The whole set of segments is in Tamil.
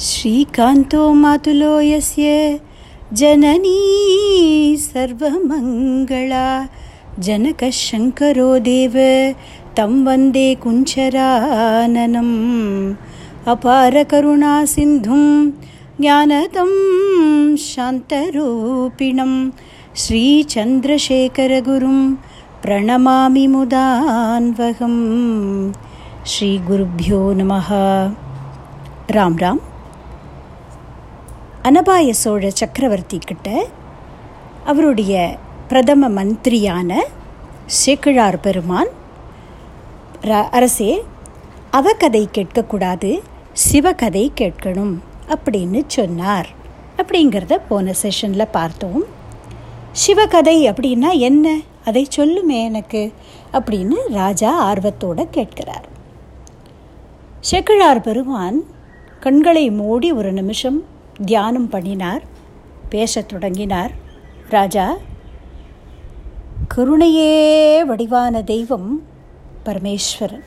श्रीकान्तो मातुलो यस्य जननी सर्वमङ्गला। जनकशङ्करो देव तं वन्दे कुञ्चराननम्। अपारकरुणासिन्धुं ज्ञानदं शान्तरूपिणं श्रीचन्द्रशेखरगुरुं प्रणमामि मुदान्वहम्। श्रीगुरुभ्यो नमः। राम राम। அனபாய சோழ சக்கரவர்த்தி கிட்ட அவருடைய பிரதம மந்திரியான சேக்கிழார் பெருமான் ர- அரசே அவகதை கேட்கக்கூடாது சிவகதை கேட்கணும் அப்படின்னு சொன்னார். அப்படிங்கிறத போன செஷனில் பார்த்தோம். சிவகதை அப்படின்னா என்ன? அதை சொல்லுமே எனக்கு அப்படின்னு ராஜா ஆர்வத்தோட கேட்கிறார். சேக்கிழார் பெருமான் கண்களை மூடி ஒரு நிமிஷம் தியானம் பண்ணினார் பேசத் தொடங்கினார். ராஜா கருணையே வடிவான தெய்வம் பரமேஸ்வரன்.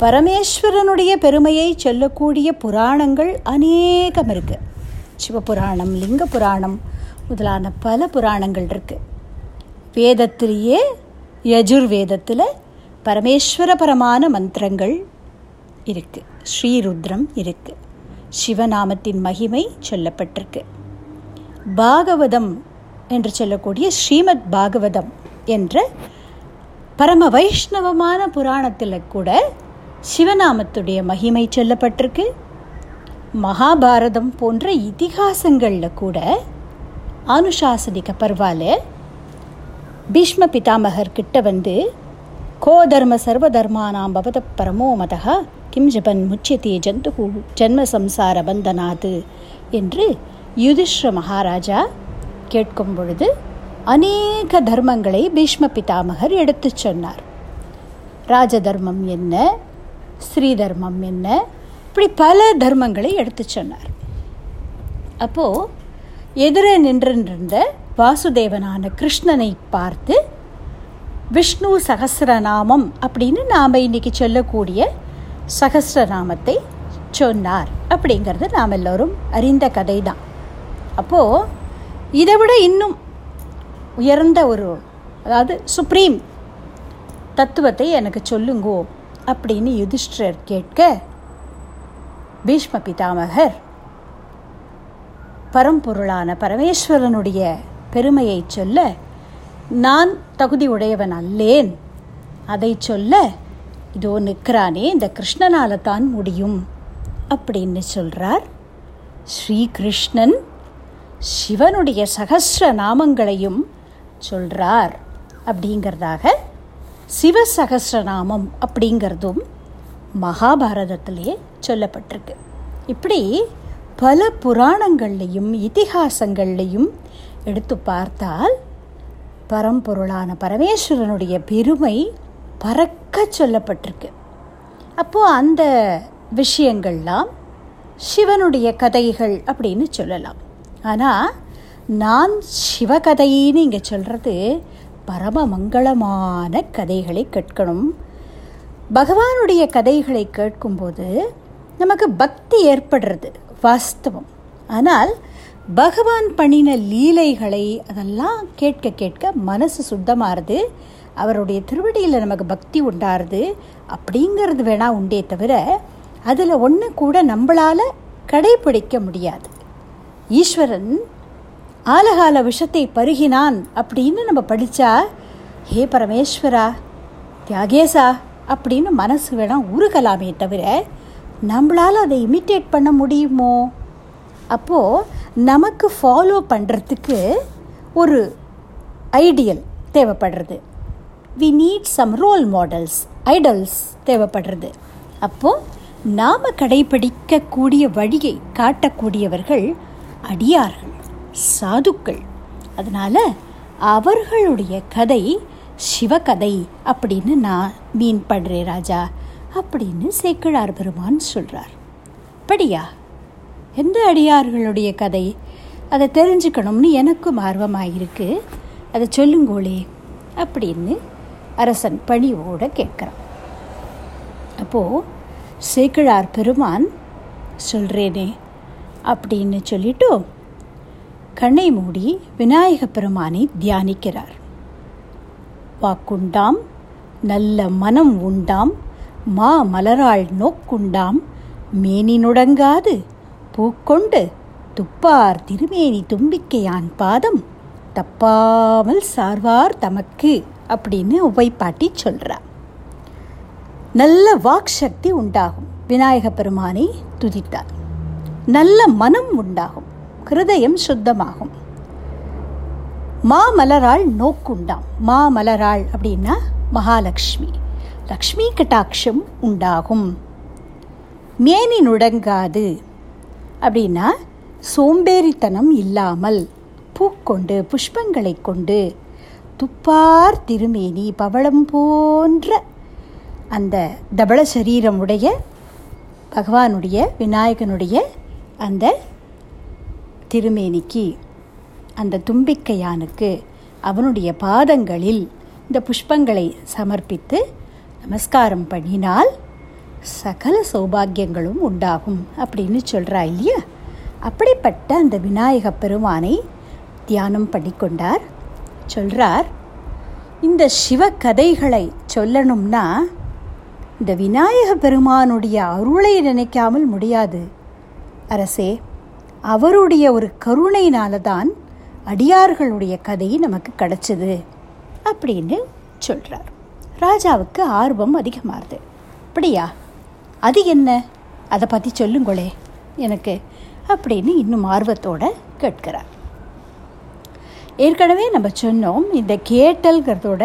பரமேஸ்வரனுடைய பெருமையை சொல்லக்கூடிய புராணங்கள் அநேகம் இருக்கு. சிவபுராணம் லிங்க புராணம் முதலான பல புராணங்கள் இருக்கு. வேதத்திலேயே யஜுர்வேதத்தில் பரமேஸ்வரபரமான மந்திரங்கள் இருக்கு. ஸ்ரீருத்ரம் இருக்கு. சிவநாமத்தின் மகிமை சொல்லப்பட்டிருக்கு. பாகவதம் என்று சொல்லக்கூடிய ஸ்ரீமத் பாகவதம் என்ற பரம வைஷ்ணவமான புராணத்தில் கூட சிவநாமத்துடைய மகிமை சொல்லப்பட்டிருக்கு. மகாபாரதம் போன்ற இதிகாசங்களில் கூட அனுசாசனிக்க பர்வால பீஷ்ம பிதாமகர்கிட்ட வந்து கோதர்ம சர்வதர்மானாம் பவத பரமோ மதா கிம் ஜபன் முச்சியத்தே ஜந்துகு ஜன்ம சம்சார பந்தனாது என்று யுதிஷ்ர மகாராஜா கேட்கும் பொழுது அநேக தர்மங்களை பீஷ்ம பிதாமகர் எடுத்துச் சொன்னார். ராஜ தர்மம் என்ன? ஸ்ரீ தர்மம் என்ன? இப்படி பல தர்மங்களை எடுத்து சொன்னார். அப்போது எதிரே நின்றிருந்த வாசுதேவனான கிருஷ்ணனை பார்த்து விஷ்ணு சகசிரநாமம் அப்படின்னு நாம் இன்னைக்கு சொல்லக்கூடிய சகசிரநாமத்தை சொன்னார். அப்படிங்கிறது நாம் எல்லோரும் அறிந்த கதை தான் அப்போது இதை விட இன்னும் உயர்ந்த ஒரு அதாவது சுப்ரீம் தத்துவத்தை எனக்கு சொல்லுங்கோ அப்படின்னு யுதிஷ்டர் கேட்க பீஷ்ம பிதாமகர் பரம்பொருளான பரமேஸ்வரனுடைய பெருமையை சொல்ல நான் தகுதி உடையவன் அல்லேன். அதை சொல்ல இதோ நிற்கிறானே இந்த கிருஷ்ணனால தான் முடியும் அப்படின்னு சொல்கிறார் ஸ்ரீகிருஷ்ணன் சிவனுடைய சகசிர நாமங்களையும் சொல்கிறார் அப்படிங்கிறதாக சிவ சகசிரநாமம் அப்படிங்கிறதும் மகாபாரதத்திலே சொல்லப்பட்டிருக்கு. இப்படி பல புராணங்கள்லையும் இதிகாசங்கள்லையும் எடுத்து பார்த்தால் பரம்பொருளான பரமேஸ்வரனுடைய பெருமை பறக்க சொல்லப்பட்டிருக்கு. அப்போது அந்த விஷயங்கள்லாம் சிவனுடைய கதைகள் அப்படின்னு சொல்லலாம். ஆனால் நான் சிவகதைன்னு இங்கே சொல்கிறது பரம மங்களமான கதைகளை கேட்கணும். பகவானுடைய கதைகளை கேட்கும்போது நமக்கு பக்தி ஏற்படுறது வாஸ்தவம். ஆனால் பகவான் பண்ணின லீலைகளை அதெல்லாம் கேட்க கேட்க மனசு சுத்தமாகிறது அவருடைய திருவடியில் நமக்கு பக்தி உண்டாருது அப்படிங்கிறது வேணால் உண்டே தவிர அதில் ஒன்று கூட நம்மளால் கடைபிடிக்க முடியாது. ஈஸ்வரன் ஆலகால விஷத்தை பருகினான் அப்படின்னு நம்ம படித்தா ஹே பரமேஸ்வரா தியாகேசா அப்படின்னு மனசு வேணால் உருகலாமே தவிர நம்மளால் அதை இமிட்டேட் பண்ண முடியுமோ? அப்போது நமக்கு ஃபாலோ பண்ணுறதுக்கு ஒரு ஐடியல் தேவைப்படுறது. We need some role models idols தேவைப்படுறது. அப்போது நாம் கடைபிடிக்கக்கூடிய வழியை காட்டக்கூடியவர்கள் அடியார்கள் சாதுக்கள். அதனால் அவர்களுடைய கதை சிவகதை அப்படின்னு நான் மீன் படுறேன் ராஜா அப்படின்னு சேக்கிழார் பெருமான் சொல்கிறார் படியா? எந்த அடியார்களுடைய கதை? அதை தெரிஞ்சுக்கணும்னு எனக்கும் ஆர்வமாக இருக்குது அதை சொல்லுங்கோளே அப்படின்னு அரசன் பணிவோட கேட்குறான். அப்போது சேக்கிழார் பெருமான் சொல்கிறேனே அப்படின்னு சொல்லிட்டு கண்ணை மூடி விநாயக பெருமானை தியானிக்கிறார். வாக்குண்டாம் நல்ல மனம் உண்டாம் மா மலராள் நோக்குண்டாம் மேனி நுடங்காது பூக்கொண்டு துப்பார் திருமேனி தும்பிக்கையான் பாதம் தப்பாமல் சார்வார் தமக்கு. அப்படின்னு உவைப்பாட்டி சொல்கிறார் நல்ல வாக் சக்தி உண்டாகும். விநாயக பெருமானை துதித்தார். நல்ல மனம் உண்டாகும். ஹிருதயம் சுத்தமாகும். மாமலரால் நோக்குண்டாம். மாமலரால் அப்படின்னா மகாலட்சுமி. லக்ஷ்மி கட்டாட்சம் உண்டாகும். மேனி நுடங்காது. அப்படின்னா சோம்பேறித்தனம் இல்லாமல் பூக்கொண்டு புஷ்பங்களை கொண்டு துப்பார் திருமேனி பவளம் போன்ற அந்த தபள சரீரமுடைய பகவானுடைய விநாயகனுடைய அந்த திருமேனிக்கு அந்த தும்பிக்கையானுக்கு அவனுடைய பாதங்களில் இந்த புஷ்பங்களை சமர்ப்பித்து நமஸ்காரம் பண்ணினால் சகல சௌபாகியங்களும் உண்டாகும் அப்படின்னு சொல்கிறா இல்லையா? அப்படிப்பட்ட அந்த விநாயக பெருமானை தியானம் பண்ணிக்கொண்டார். சொல்கிறார் இந்த சிவ கதைகளை சொல்லணும்னா இந்த விநாயக பெருமானுடைய அருளை நினைக்காமல் முடியாது. அரசே அவருடைய ஒரு கருணையினால தான் அடியார்களுடைய கதை நமக்கு கிடச்சிது அப்படின்னு சொல்கிறார் ராஜாவுக்கு ஆர்வம் அதிகமாகுது. அப்படியா? அது என்ன? அதை பற்றி சொல்லுங்களே எனக்கு அப்படின்னு இன்னும் ஆர்வத்தோடு கேட்கிறார். ஏற்கனவே நம்ம சொன்னோம் இந்த கேட்டல்கிறதோட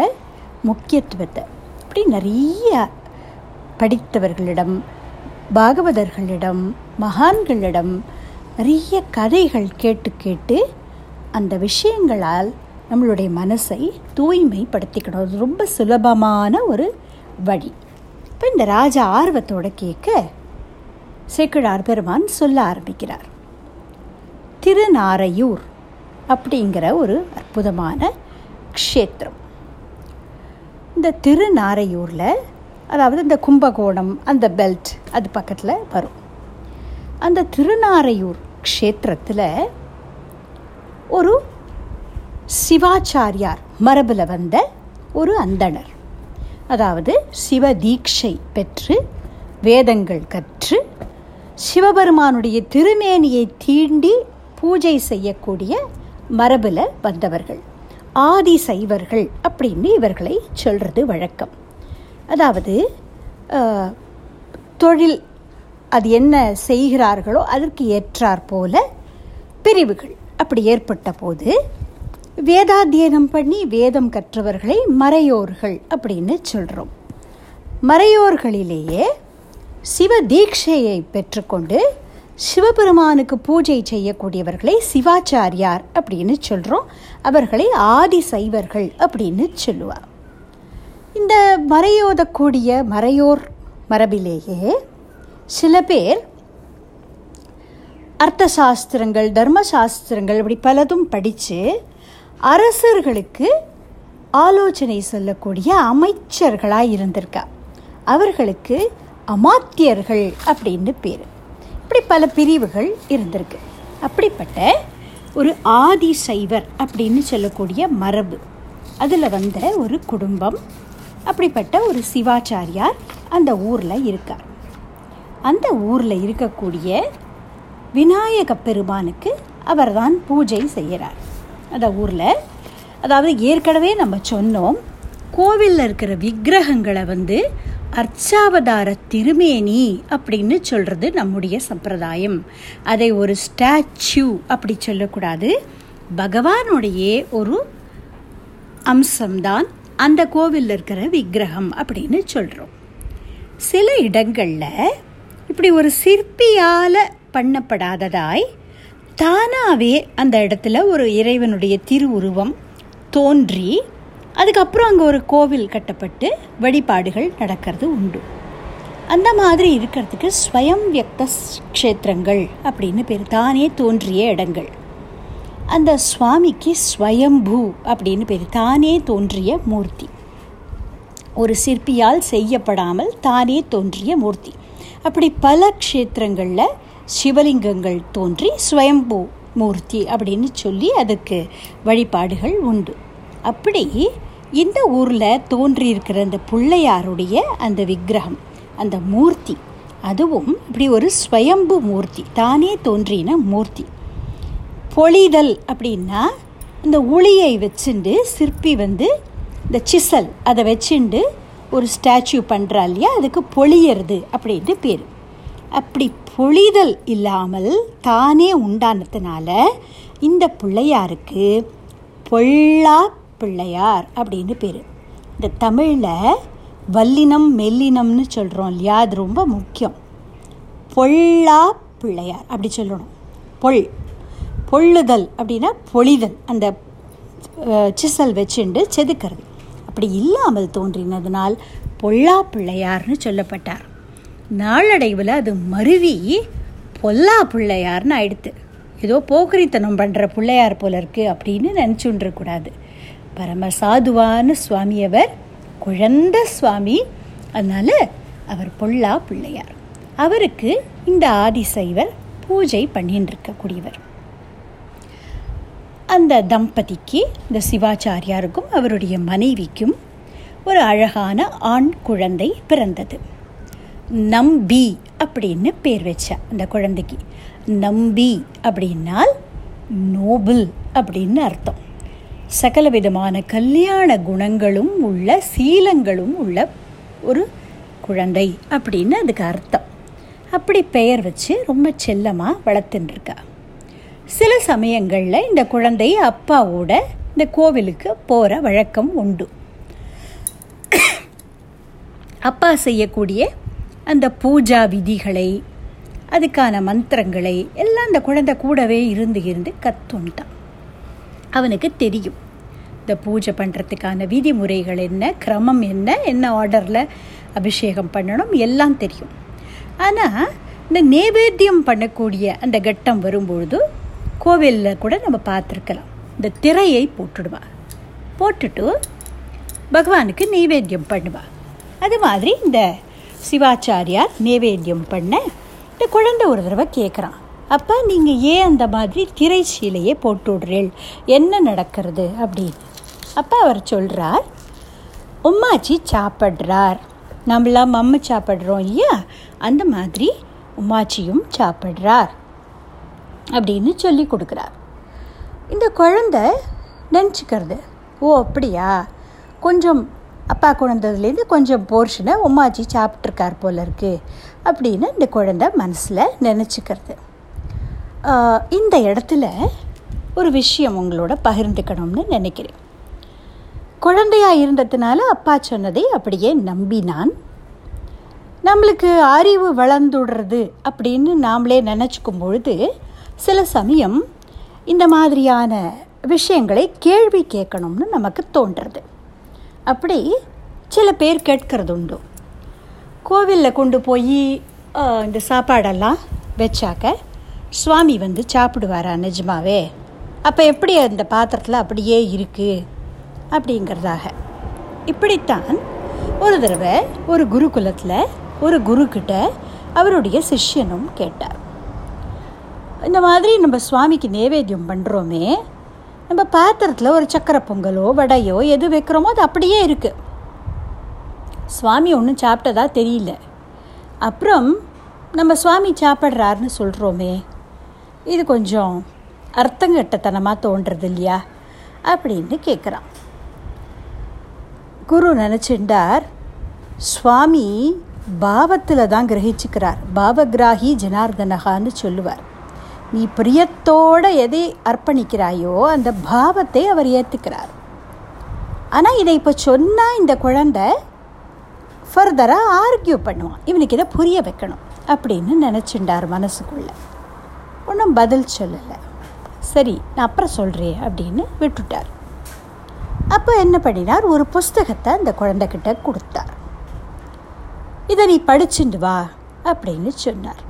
முக்கியத்துவத்தை. இப்படி நிறைய படித்தவர்களிடம் பாகவதர்களிடம் மகான்களிடம் நிறைய கதைகள் கேட்டு கேட்டு அந்த விஷயங்களால் நம்மளுடைய மனசை தூய்மைப்படுத்திக்கணும். அது ரொம்ப சுலபமான ஒரு வழி. இப்போ இந்த ராஜா ஆர்வத்தோடு கேட்க சேக்கிழார் பெருமான் சொல்ல ஆரம்பிக்கிறார். திருநாரையூர். அப்படிங்கிற ஒரு அற்புதமான க்ஷேத்திரம். இந்த திருநாரையூரில் அதாவது இந்த கும்பகோணம் அந்த பெல்ட் அது பக்கத்தில் வரும். அந்த திருநாரையூர் க்ஷேத்திரத்தில் ஒரு சிவாச்சாரியார் மரபில் வந்த ஒரு அந்தணர். அதாவது சிவ தீட்சை பெற்று வேதங்கள் கற்று சிவபெருமானுடைய திருமேனியை தீண்டி பூஜை செய்யக்கூடிய மரபில் வந்தவர்கள் ஆதி சைவர்கள் அப்படின்னு இவர்களை சொல்கிறது வழக்கம். அதாவது தொழில் அது என்ன செய்கிறார்களோ அதற்கு ஏற்றாற் போல பிரிவுகள் அப்படி ஏற்பட்ட போது வேதாத்தியனம் பண்ணி வேதம் கற்றவர்களை மறையோர்கள் அப்படின்னு சொல்கிறோம் மறையோர்களிலேயே சிவ தீட்சையை பெற்றுக்கொண்டு சிவபெருமானுக்கு பூஜை செய்யக்கூடியவர்களை சிவாச்சாரியார் அப்படின்னு சொல்கிறோம் அவர்களை ஆதி சைவர்கள் அப்படின்னு சொல்லுவார். இந்த மறையோதக்கூடிய மறையோர் மரபிலேயே சில பேர் அர்த்த சாஸ்திரங்கள் தர்ம சாஸ்திரங்கள் இப்படி பலதும் படித்து அரசர்களுக்கு ஆலோசனை சொல்லக்கூடிய அமைச்சர்களாக இருந்திருக்கா அவர்களுக்கு அமாத்தியர்கள் அப்படின்னு பேர். இப்படி பல பிரிவுகள் இருந்திருக்கு. அப்படிப்பட்ட ஒரு ஆதி சைவர் அப்படின்னு சொல்லக்கூடிய மரபு. அதில் வந்த ஒரு குடும்பம் அப்படிப்பட்ட ஒரு சிவாச்சாரியார் அந்த ஊரில் இருக்கார். அந்த ஊரில் இருக்கக்கூடிய விநாயக பெருமானுக்கு அவர்தான் பூஜை செய்கிறார் அந்த ஊரில் அதாவது ஏற்கனவே நம்ம சொன்னோம் கோவிலில் இருக்கிற விக்கிரகங்களை வந்து அர்ச்சாவதார திருமேனி அப்படின்னு சொல்கிறது நம்முடைய சம்பிரதாயம். அதை ஒரு ஸ்டாச்சு அப்படி சொல்லக்கூடாது. பகவானுடைய ஒரு அம்சம்தான் அந்த கோவிலில் இருக்கிற விக்கிரகம் அப்படின்னு சொல்கிறோம் சில இடங்களில் இப்படி ஒரு சிற்பியால் பண்ணப்படாததாய் தானாகவே அந்த இடத்துல ஒரு இறைவனுடைய திருவுருவம் தோன்றி அதுக்கப்புறம் அங்கே ஒரு கோவில் கட்டப்பட்டு வழிபாடுகள் நடக்கிறது உண்டு. அந்த மாதிரி இருக்கிறதுக்கு ஸ்வயம் வியக்த க்ஷேத்திரங்கள் அப்படின்னு பேர். தானே தோன்றிய இடங்கள். அந்த சுவாமிக்கு ஸ்வயம்பூ அப்படின்னு பேர். தானே தோன்றிய மூர்த்தி. ஒரு சிற்பியால் செய்யப்படாமல் தானே தோன்றிய மூர்த்தி. அப்படி பல க்ஷேத்திரங்களில் சிவலிங்கங்கள் தோன்றி ஸ்வயம்பூ மூர்த்தி அப்படின்னு சொல்லி அதுக்கு வழிபாடுகள் உண்டு. அப்படி இந்த ஊரில் தோன்றியிருக்கிற அந்த பிள்ளையாருடைய அந்த விக்கிரகம் அந்த மூர்த்தி. அதுவும் இப்படி ஒரு ஸ்வயம்பு மூர்த்தி தானே தோன்றின மூர்த்தி. பொழிதல் அப்படின்னா இந்த உளியை வச்சுண்டு சிற்பி வந்து இந்த சிசல் அதை வச்சுண்டு ஒரு ஸ்டாச்சு பண்ணுறா இல்லையா அதுக்கு பொழியறது அப்படின்ட்டு பேர். அப்படி பொழிதல் இல்லாமல் தானே உண்டானதுனால இந்த பிள்ளையாருக்கு பொல்லா பிள்ளையார் அப்படின்னு பேர். இந்த தமிழில் வல்லினம் மெல்லினம்னு சொல்கிறோம் இல்லையா? அது ரொம்ப முக்கியம். பொல்லா பிள்ளையார் அப்படி சொல்லணும். பொல் பொள்ளுதல் அப்படின்னா பொழிதல். அந்த சிசல் வச்சுண்டு செதுக்கிறது. அப்படி இல்லாமல் தோன்றினதுனால் பொல்லா பிள்ளையார்னு சொல்லப்பட்டார். நாளடைவில் அது மருவி பொல்லா பிள்ளையார்னு ஆயிடுத்து. ஏதோ போக்கரித்தனம் பண்ணுற பிள்ளையார் போல இருக்குது அப்படின்னு நினச்சுன்றக்கூடாது பரம சாதுவான சுவாமி அவர் குழந்த சுவாமி. அதனால் அவர் பொல்லா பிள்ளையார். அவருக்கு இந்த ஆதிசைவர் பூஜை பண்ணின்னு இருக்கக்கூடியவர் அந்த தம்பதிக்கு இந்த சிவாச்சாரியாருக்கும் அவருடைய மனைவிக்கும் ஒரு அழகான ஆண் குழந்தை பிறந்தது. நம்பி அப்படின்னு பேர் வச்சா அந்த குழந்தைக்கு. நம்பி அப்படின்னால் நோபல் அப்படின்னு அர்த்தம். சகல விதமான கல்யாண குணங்களும் உள்ள சீலங்களும் உள்ள ஒரு குழந்தை அப்படின்னு அதுக்கு அர்த்தம். அப்படி பெயர் வச்சு ரொம்ப செல்லமாக வளர்த்துட்டுருக்கா சில சமயங்களில் இந்த குழந்தை அப்பாவோட இந்த கோவிலுக்கு போகிற வழக்கம் உண்டு. அப்பா செய்யக்கூடிய அந்த பூஜா விதிகளை அதுக்கான மந்திரங்களை எல்லாம் அந்த குழந்தை கூடவே இருந்து இருந்து கற்றுன்ட்டான் அவனுக்கு தெரியும். இந்த பூஜை பண்ணுறதுக்கான விதிமுறைகள் என்ன கிரமம் என்ன என்ன ஆர்டரில் அபிஷேகம் பண்ணணும் எல்லாம் தெரியும். ஆனால் இந்த நேவேத்தியம் பண்ணக்கூடிய அந்த கட்டம் வரும்பொழுது கோவிலில் கூட நம்ம பார்த்துருக்கலாம். இந்த திரையை போட்டுடுவா. போட்டுட்டு பகவானுக்கு நெய்வேத்தியம் பண்ணுவா. அது மாதிரி இந்த சிவாச்சாரியார் நைவேத்தியம் பண்ண இந்த குழந்தை ஒரு தடவை கேட்குறான் அப்போ நீங்கள் ஏன் அந்த மாதிரி திரைச்சீலையே போட்டு விடுறீள் என்ன நடக்கிறது அப்படின்னு. அப்போ அவர் சொல்கிறார் உம்மாச்சி சாப்பிட்றார். நம்மளாம் மம்ம சாப்பிட்றோம் இல்லையா? அந்த மாதிரி உம்மாச்சியும் சாப்பிட்றார் அப்படின்னு சொல்லி கொடுக்குறார். இந்த குழந்தை நினச்சிக்கிறது ஓ அப்படியா? கொஞ்சம் அப்பா குழந்ததுலேருந்து கொஞ்சம் போர்ஷனை உமாச்சி சாப்பிட்ருக்கார் போல இருக்குது அப்படின்னு இந்த குழந்தை மனசில் நினச்சிக்கிறது. இந்த இடத்துல ஒரு விஷயம் உங்களோட பகிர்ந்துக்கணும்னு நினைக்கிறேன். குழந்தையாக இருந்ததுனால அப்பா சொன்னதை அப்படியே நம்பினான். நம்மளுக்கு அறிவு வளர்ந்துடுறது அப்படின்னு நாமளே நினச்சிக்கும் பொழுது சில சமயம் இந்த மாதிரியான விஷயங்களை கேள்வி கேட்கணும்னு நமக்கு தோன்றுறது. அப்படி சில பேர் கேட்கறது உண்டு. கோவிலில் கொண்டு போய் இந்த சாப்பாடெல்லாம் வச்சாக்க சுவாமி வந்து சாப்பிடுவாரா நிஜமாவே? அப்போ எப்படி அந்த பாத்திரத்தில் அப்படியே இருக்குது அப்படிங்கிறதாக. இப்படித்தான் ஒரு தடவை ஒரு குருகுலத்தில் ஒரு குருக்கிட்ட அவருடைய சிஷ்யனும் கேட்டார். இந்த மாதிரி நம்ம சுவாமிக்கு நைவேத்தியம் பண்ணுறோமே நம்ம பாத்திரத்தில் ஒரு சக்கரை பொங்கலோ வடையோ எது வைக்கிறோமோ அது அப்படியே இருக்குது சுவாமி ஒன்றும் சாப்பிட்டதா தெரியல. அப்புறம் நம்ம சுவாமி சாப்பிட்றாருன்னு சொல்கிறோமே இது கொஞ்சம் அர்த்தங்கட்டத்தனமாக தோன்றது இல்லையா அப்படின்னு கேட்குறான் குரு நினச்சிண்டார் சுவாமி பாவத்தில் தான் கிரகிச்சுக்கிறார். பாவகிராகி ஜனார்தனகான்னு சொல்லுவார். நீ பிரியத்தோட எதை அர்ப்பணிக்கிறாயோ அந்த பாவத்தை அவர் ஏற்றுக்கிறார் ஆனால் இதை இப்போ சொன்னால் இந்த குழந்தை ஃபர்தராக ஆர்கியூ பண்ணுவான். இவனுக்கு இதை புரிய வைக்கணும். அப்படின்னு நினச்சிண்டார் மனசுக்குள்ளே. ஒன்றும் பதில் சொல்லலை. சரி நான் அப்புறம் சொல்கிறேன் அப்படின்னு விட்டுட்டார். அப்போ என்ன பண்ணினார்? ஒரு புஸ்தகத்தை அந்த குழந்தைகிட்ட கொடுத்தார். இதை நீ படிச்சுட்டு வா அப்படின்னு சொன்னார்.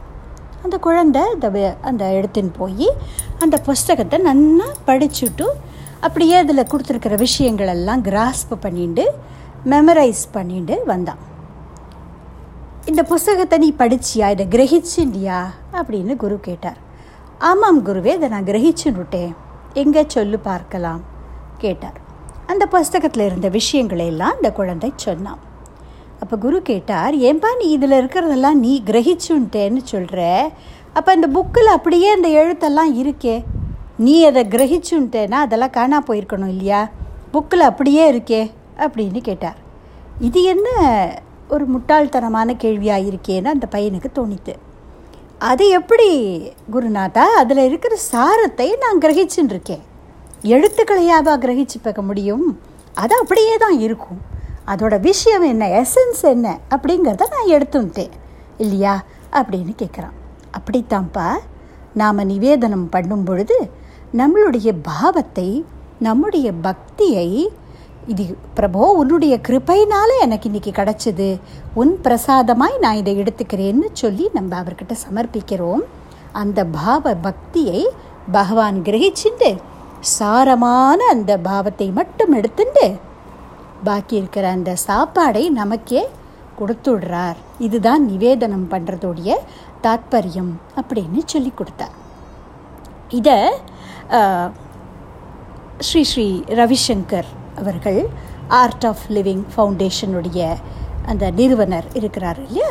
அந்த குழந்தை அந்த அந்த எடுத்துன்னு போய் அந்த புஸ்தகத்தை நல்லா படிச்சுட்டு அப்படியே அதில் கொடுத்துருக்கிற விஷயங்களெல்லாம் கிராஸ்ப் பண்ணிட்டு மெமரைஸ் பண்ணிட்டு வந்தான். இந்த புஸ்தகத்தை நீ படிச்சியா? இதை கிரகிச்சிண்டியா அப்படின்னு குரு கேட்டார். ஆமாம் குருவே இதை நான் கிரகிச்சுன்னுட்டேன் எங்கே சொல்லு பார்க்கலாம் கேட்டார். அந்த புஸ்தகத்தில் இருந்த விஷயங்களை எல்லாம் அந்த குழந்தை சொன்னான். அப்போ குரு கேட்டார் ஏன்பா நீ இதில் இருக்கிறதெல்லாம் நீ கிரகிச்சுன்ட்டேன்னு சொல்கிற அப்போ இந்த புக்கில் அப்படியே அந்த எழுத்தெல்லாம் இருக்கே. நீ அதை கிரகிச்சுன்ட்டேன்னா அதெல்லாம் காணா போயிருக்கணும் இல்லையா? புக்கில் அப்படியே இருக்கே அப்படின்னு கேட்டார். இது என்ன ஒரு முட்டாள்தனமான கேள்வியாக இருக்கேன்னு அந்த பையனுக்கு தோணித்து. அது எப்படி குருநாதா? அதில் இருக்கிற சாரத்தை நான் கிரகிச்சுன்னு இருக்கேன் எழுத்துக்களையாவா கிரகிச்சு பார்க்க முடியும்? அது அப்படியே தான் இருக்கும். அதோட விஷயம் என்ன எசன்ஸ் என்ன அப்படிங்கிறத நான் எடுத்துட்டேன். இல்லையா? அப்படின்னு கேட்குறான் அப்படித்தான்ப்பா. நாம் நிவேதனம் பண்ணும் பொழுது நம்மளுடைய பாவத்தை நம்முடைய பக்தியை இது பிரபோ உன்னுடைய கிருப்பைனால எனக்கு இன்னைக்கு கிடச்சிது. உன் பிரசாதமாய் நான் இதை எடுத்துக்கிறேன்னு சொல்லி நம்ம அவர்கிட்ட சமர்ப்பிக்கிறோம். அந்த பாவ பக்தியை பகவான் கிரகிச்சுண்டு சாரமான அந்த பாவத்தை மட்டும் எடுத்துண்டு பாக்கி இருக்கிற அந்த சாப்பாடை நமக்கே கொடுத்துடுறார். இதுதான் நிவேதனம் பண்ணுறதுடைய தாத்பரியம் அப்படின்னு சொல்லி கொடுத்தார். இதை ஸ்ரீ ஸ்ரீ ரவிசங்கர் அவர்கள் ஆர்ட் ஆஃப் லிவிங் ஃபவுண்டேஷனுடைய அந்த நிறுவனர் இருக்கிறார் இல்லையா?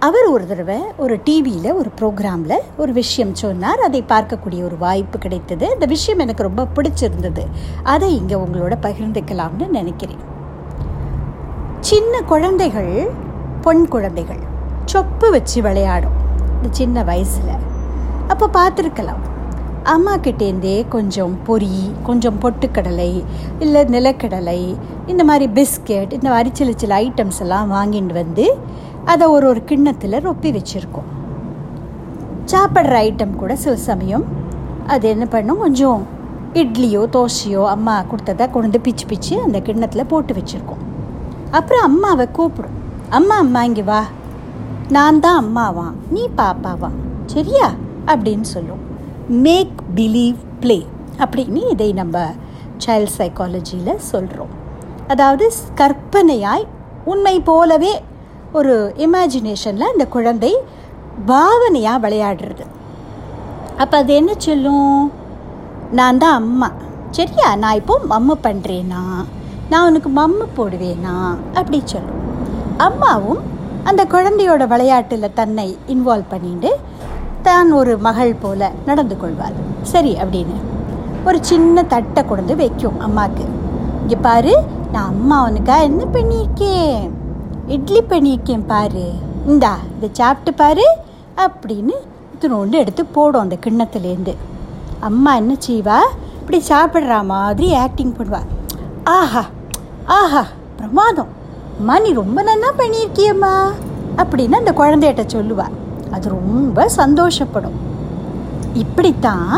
அவர் ஒரு தடவை ஒரு டிவியில் ஒரு ப்ரோக்ராமில் ஒரு விஷயம் சொன்னார். அதை பார்க்கக்கூடிய ஒரு வாய்ப்பு கிடைத்தது. அந்த விஷயம் எனக்கு ரொம்ப பிடிச்சிருந்தது. அதை இங்கே உங்களோட பகிர்ந்துக்கலாம்னு நினைக்கிறேன். சின்ன குழந்தைகள் பொன் குழந்தைகள் சொப்பு வச்சு விளையாடும். இந்த சின்ன வயசில். அப்போ பார்த்துருக்கலாம். அம்மா கிட்டேருந்தே கொஞ்சம் பொரி கொஞ்சம் பொட்டுக்கடலை இல்லை நிலக்கடலை இந்த மாதிரி பிஸ்கெட் இந்த மாதிரி சில சில ஐட்டம்ஸ் எல்லாம் வாங்கிட்டு வந்து அதை ஒரு ஒரு கிண்ணத்தில் ரொப்பி வச்சுருக்கோம். சாப்பிட்ற ஐட்டம் கூட சில சமயம் அது என்ன பண்ணும்? கொஞ்சம் இட்லியோ தோசையோ அம்மா கொடுத்ததை கொண்டு பிச்சு பிச்சு அந்த கிண்ணத்தில் போட்டு வச்சுருக்கோம். அப்புறம் அம்மாவை கூப்பிடும். அம்மா அம்மா இங்கே வா. நான் தான் அம்மாவான் நீ பாப்பாவான் சரியா? அப்படின்னு சொல்லும். மேக் பிலீவ் ப்ளே அப்படின்னு இதை நம்ம சைல்ட் சைக்காலஜியில் சொல்கிறோம் அதாவது கற்பனையாய் உண்மை போலவே ஒரு இமேஜினேஷனில் அந்த குழந்தை பாவனையாக விளையாடுறது. அப்போ அது என்ன சொல்லும்? நான் தான் அம்மா. சரியா? நான் இப்போ மம்மு பண்ணுறேனா நான் உனக்கு மம்மு போடுவேனா? அப்படி சொல்லும். அம்மாவும் அந்த குழந்தையோட விளையாட்டில் தன்னை இன்வால்வ் பண்ணிட்டு தான் ஒரு மகள் போல நடந்து கொள்வாள். சரி அப்படின்னு. ஒரு சின்ன தட்டை கொண்டு வைக்கும் அம்மாவுக்கு இங்கே பாரு நான் அம்மா உனக்கா என்ன பண்ணியிருக்கேன்? இட்லி பண்ணியிருக்கேன் பாரு. இந்தா இதை சாப்பிட்டு பாரு அப்படின்னு இத்தினோண்டு எடுத்து போடும் அந்த கிண்ணத்துலேருந்து அம்மா என்ன செய்வா? இப்படி சாப்பிட்ற மாதிரி ஆக்டிங் பண்ணுவா ஆஹா ஆஹா பிரமாதம். அம்மா நீ ரொம்ப நல்லா பண்ணியிருக்கியம்மா அப்படின்னு அந்த குழந்தைகிட்ட சொல்லுவாள் அது ரொம்ப சந்தோஷப்படும். இப்படித்தான்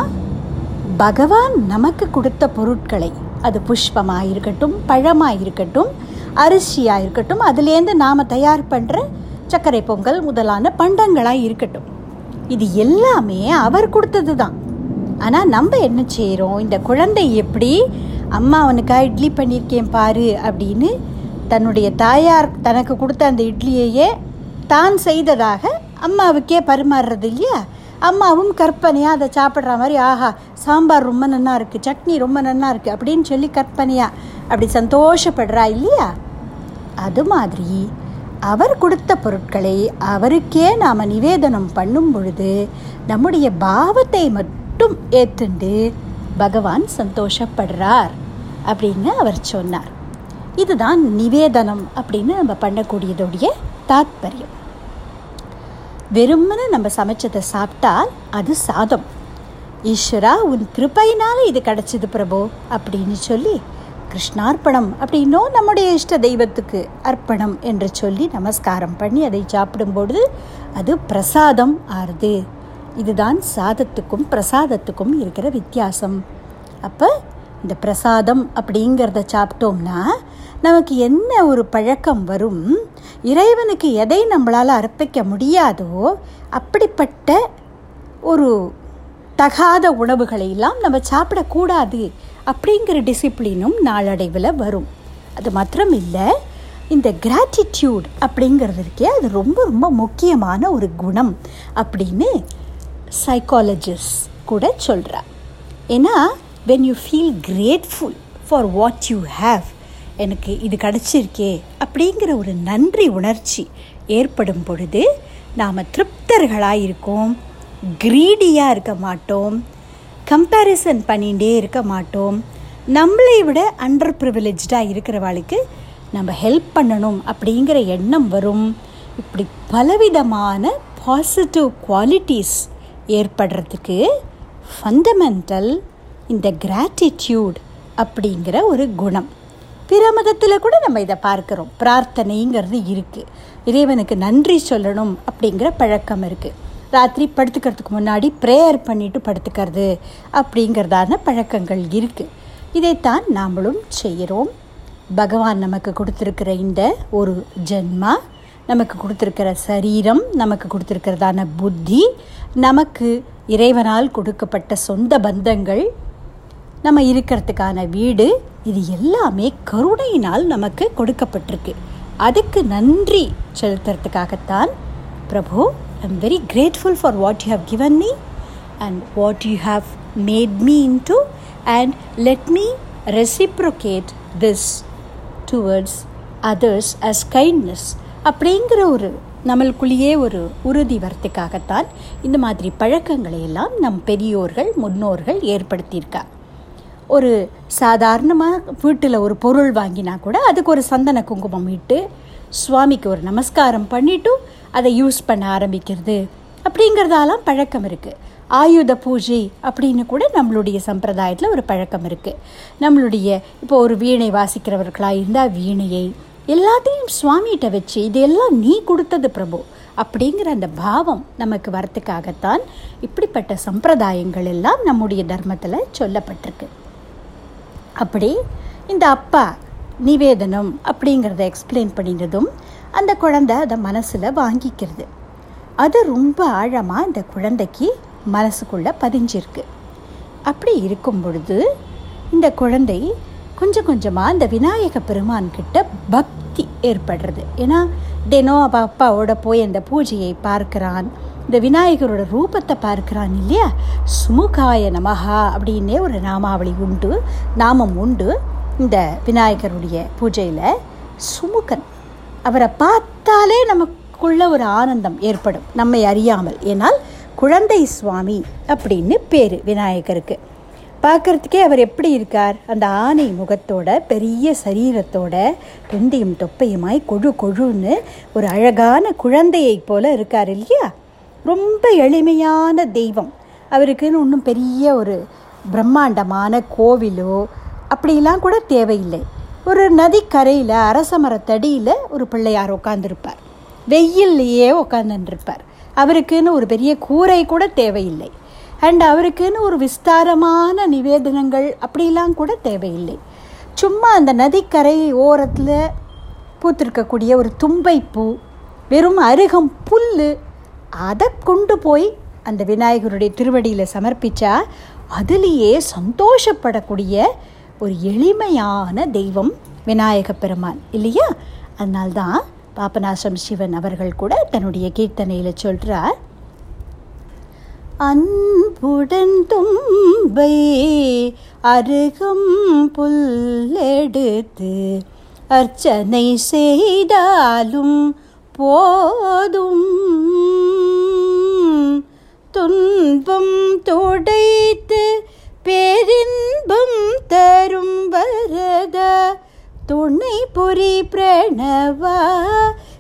பகவான் நமக்கு கொடுத்த பொருட்களை அது புஷ்பமாக இருக்கட்டும் பழமாக இருக்கட்டும் அரிசியாக இருக்கட்டும் அதுலேருந்து நாம் தயார் பண்ணுற சர்க்கரை பொங்கல் முதலான பண்டங்களாக இருக்கட்டும் இது எல்லாமே அவர் கொடுத்தது தான் ஆனால் நம்ம என்ன செய்கிறோம் இந்த குழந்தை எப்படி அம்மா அவனுக்காக இட்லி பண்ணியிருக்கேன் பாரு அப்படின்னு தன்னுடைய தாயார் தனக்கு கொடுத்த அந்த இட்லியையே தான் செய்ததாக அம்மாவுக்கே பரிமாறுறது இல்லையா? அம்மாவும் கற்பனையாக அதை சாப்பிட்ற மாதிரி ஆஹா சாம்பார் ரொம்ப நல்லா இருக்குது சட்னி ரொம்ப நல்லா இருக்குது அப்படின்னு சொல்லி கற்பனையாக அப்படி சந்தோஷப்படுறா இல்லையா? அது மாதிரி அவர் கொடுத்த பொருட்களை அவருக்கே நாம் நிவேதனம் பண்ணும் பொழுது நம்முடைய பாவத்தை மட்டும் ஏற்றுண்டு பகவான் சந்தோஷப்படுறார் அப்படின்னு அவர் சொன்னார். இதுதான் நிவேதனம் அப்படின்னு நம்ம பண்ணக்கூடியதுடைய தாத்பரியம். வெறுமனே நம்ம சமைச்சதை சாப்பிட்டால் அது சாதம். ஈஸ்வரா உன் கிருப்பையினால் இது கிடச்சிது பிரபு அப்படின்னு சொல்லி கிருஷ்ணார்ப்பணம் அப்படின்னும் நம்முடைய இஷ்ட தெய்வத்துக்கு அர்ப்பணம் என்று சொல்லி நமஸ்காரம் பண்ணி அதை சாப்பிடும்பொழுது அது பிரசாதம் ஆறுது. இதுதான் சாதத்துக்கும் பிரசாதத்துக்கும் இருக்கிற வித்தியாசம். அப்போ இந்த பிரசாதம் அப்படிங்கிறத சாப்பிட்டோம்னா நமக்கு என்ன ஒரு பழக்கம் வரும்? இறைவனுக்கு எதை நம்மளால் அர்ப்பிக்க முடியாதோ அப்படிப்பட்ட ஒரு தகாத உணவுகளை எல்லாம் நம்ம சாப்பிடக்கூடாது அப்படிங்கிற டிசிப்ளினும் நாளடைவில் வரும். அது மாத்திரம் இல்லை இந்த கிராட்டிடியூட் அப்படிங்கிறது இருக்கே அது ரொம்ப ரொம்ப முக்கியமான ஒரு குணம் அப்படின்னு சைக்காலஜிஸ்ட் கூட சொல்கிறா ஏன்னா when you feel grateful for what you have எனக்கு இது கிடச்சிருக்கே அப்படிங்கிற ஒரு நன்றி உணர்ச்சி ஏற்படும் பொழுது நாம் திருப்தர்களாக இருக்கோம் க்ரீடியாக இருக்க மாட்டோம் கம்பேரிசன் பண்ணிகிட்டே இருக்க மாட்டோம். நம்மளை விட அண்டர் ப்ரிவிலேஜாக இருக்கிறவாளுக்கு நம்ம ஹெல்ப் பண்ணணும் அப்படிங்கிற எண்ணம் வரும். இப்படி பலவிதமான பாசிட்டிவ் குவாலிட்டிஸ் ஏற்படுறதுக்கு ஃபண்டமெண்டல் இந்த கிராட்டிடியூட் அப்படிங்கிற ஒரு குணம். பிற மதத்தில் கூட நம்ம இதை பார்க்குறோம். பிரார்த்தனைங்கிறது இருக்குது இறைவனுக்கு நன்றி சொல்லணும் அப்படிங்கிற பழக்கம் இருக்குது ராத்திரி படுத்துக்கிறதுக்கு முன்னாடி ப்ரேயர் பண்ணிட்டு படுத்துக்கிறது அப்படிங்கிறதான பழக்கங்கள் இருக்குது இதைத்தான் நாமளும் செய்கிறோம். பகவான் நமக்கு கொடுத்துருக்கிற இந்த ஒரு ஜென்மா நமக்கு கொடுத்துருக்கிற சரீரம் நமக்கு கொடுத்துருக்கிறதான புத்தி நமக்கு இறைவனால் கொடுக்கப்பட்ட சொந்த பந்தங்கள் நம்ம இருக்கிறதுக்கான வீடு இது எல்லாமே கருணையினால் நமக்கு கொடுக்கப்பட்டிருக்கு. அதுக்கு நன்றி செலுத்துறதுக்காகத்தான் பிரபு I am very grateful for what you have given me and what you have made me into and let me reciprocate this towards others as kindness அப்படிங்கிற ஒரு நம்மளுக்குள்ளேயே ஒரு உறுதி வரத்துக்காகத்தான் இந்த மாதிரி பழக்கங்களை எல்லாம் நம் பெரியோர்கள் முன்னோர்கள் ஏற்படுத்தியிருக்கா. ஒரு சாதாரணமாக வீட்டில் ஒரு பொருள் வாங்கினா கூட அதுக்கு ஒரு சந்தன குங்குமம் இட்டு சுவாமிக்கு ஒரு நமஸ்காரம் பண்ணிவிட்டு அதை யூஸ் பண்ண ஆரம்பிக்கிறது. அப்படிங்கிறதாலாம் பழக்கம் இருக்குது ஆயுத பூஜை அப்படின்னு கூட நம்மளுடைய சம்பிரதாயத்தில் ஒரு பழக்கம் இருக்குது நம்மளுடைய இப்போ ஒரு வீணை வாசிக்கிறவர்களாக இருந்தால் வீணையை எல்லாத்தையும் சுவாமிகிட்ட வச்சு இதெல்லாம் நீ கொடுத்தது பிரபு அப்படிங்கிற அந்த பாவம் நமக்கு வரத்துக்காகத்தான் இப்படிப்பட்ட சம்பிரதாயங்கள் எல்லாம் நம்முடைய தர்மத்தில் சொல்லப்பட்டிருக்கு. அப்படி இந்த அப்பா நிவேதனம் அப்படிங்கிறத எக்ஸ்பிளைன் பண்ணினதும் அந்த குழந்தை அதை மனசில் வாங்கிக்கிறது. அது ரொம்ப ஆழமாக இந்த குழந்தைக்கு மனசுக்குள்ளே பதிஞ்சிருக்கு. அப்படி இருக்கும் பொழுது இந்த குழந்தை கொஞ்சம் கொஞ்சமாக இந்த விநாயக பெருமான் கிட்ட பக்தி ஏற்படுறது. ஏன்னா தினம் அப்பா அப்பாவோட போய் அந்த பூஜையை பார்க்கிறான். இந்த விநாயகரோட ரூபத்தை பார்க்குறான் இல்லையா? சுமுகாய நமஹா அப்படின்னே ஒரு நாமாவளி உண்டு நாமம் உண்டு இந்த விநாயகருடைய பூஜையில். சுமுகன் அவரை பார்த்தாலே நமக்குள்ள ஒரு ஆனந்தம் ஏற்படும் நம்மை அறியாமல். ஏன்னால் குழந்தை சுவாமி அப்படின்னு பேர் விநாயகருக்கு. பார்க்குறதுக்கே அவர் எப்படி இருக்கார்? அந்த ஆனை முகத்தோட பெரிய சரீரத்தோட ரெண்டையும் தொப்பையுமாய் கொழு கொழுன்னு ஒரு அழகான குழந்தையை போல இருக்கார் இல்லையா? ரொம்ப எளிமையான தெய்வம். அவருக்குன்னு ஒன்றும் பெரிய ஒரு பிரம்மாண்டமான கோவிலோ அப்படிலாம் கூட தேவையில்லை. ஒரு நதிக்கரையில் அரச மரத்தடியில் ஒரு பிள்ளையார் உட்காந்துருப்பார் வெயில்லையே உட்காந்துருப்பார் அவருக்குன்னு ஒரு பெரிய கூரை கூட தேவையில்லை. அண்ட் அவருக்குன்னு ஒரு விஸ்தாரமான நிவேதனங்கள் அப்படிலாம் கூட தேவையில்லை. சும்மா அந்த நதிக்கரை ஓரத்தில் பூத்திருக்கக்கூடிய ஒரு தும்பை பூ வெறும் அருகம் புல் அதை கொண்டு போய் அந்த விநாயகருடைய திருவடியில் சமர்ப்பித்தா அதுலேயே சந்தோஷப்படக்கூடிய ஒரு எளிமையான தெய்வம் விநாயக பெருமான் இல்லையா? அதனால்தான் பாபநாசம் சிவன் அவர்கள் கூட தன்னுடைய கீர்த்தனையில் சொல்கிறார் அன்புடன் தும்பை அருகம் புல்லெடுத்து அர்ச்சனை செய்தாலும் போதும். துன்பம் துடைத்து பேரின்பம் தரும் வரத துணை புரி பிரணவா